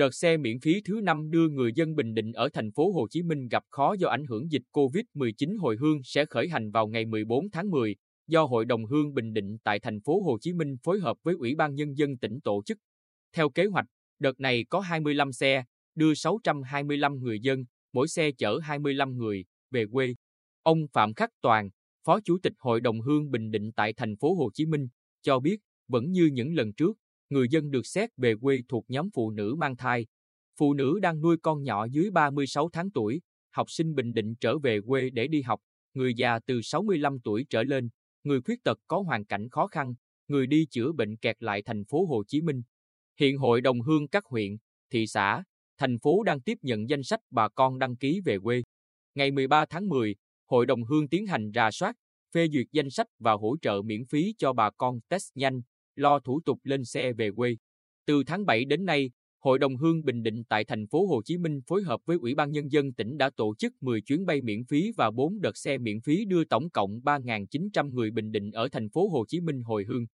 Đợt xe miễn phí thứ năm đưa người dân Bình Định ở thành phố Hồ Chí Minh gặp khó do ảnh hưởng dịch Covid-19 hồi hương sẽ khởi hành vào ngày 14 tháng 10 do Hội đồng Hương Bình Định tại thành phố Hồ Chí Minh phối hợp với Ủy ban Nhân dân tỉnh tổ chức. Theo kế hoạch, đợt này có 25 xe, đưa 625 người dân, mỗi xe chở 25 người, về quê. Ông Phạm Khắc Toàn, Phó Chủ tịch Hội đồng Hương Bình Định tại thành phố Hồ Chí Minh, cho biết, vẫn như những lần trước, người dân được xét về quê thuộc nhóm phụ nữ mang thai. Phụ nữ đang nuôi con nhỏ dưới 36 tháng tuổi, học sinh Bình Định trở về quê để đi học, người già từ 65 tuổi trở lên, người khuyết tật có hoàn cảnh khó khăn, người đi chữa bệnh kẹt lại thành phố Hồ Chí Minh. Hiện Hội đồng Hương các huyện, thị xã, thành phố đang tiếp nhận danh sách bà con đăng ký về quê. Ngày 13 tháng 10, Hội đồng Hương tiến hành rà soát, phê duyệt danh sách và hỗ trợ miễn phí cho bà con test nhanh, lo thủ tục lên xe về quê. Từ tháng 7 đến nay, Hội đồng Hương Bình Định tại thành phố Hồ Chí Minh phối hợp với Ủy ban Nhân dân tỉnh đã tổ chức 10 chuyến bay miễn phí và 4 đợt xe miễn phí đưa tổng cộng 3.900 người Bình Định ở thành phố Hồ Chí Minh hồi hương.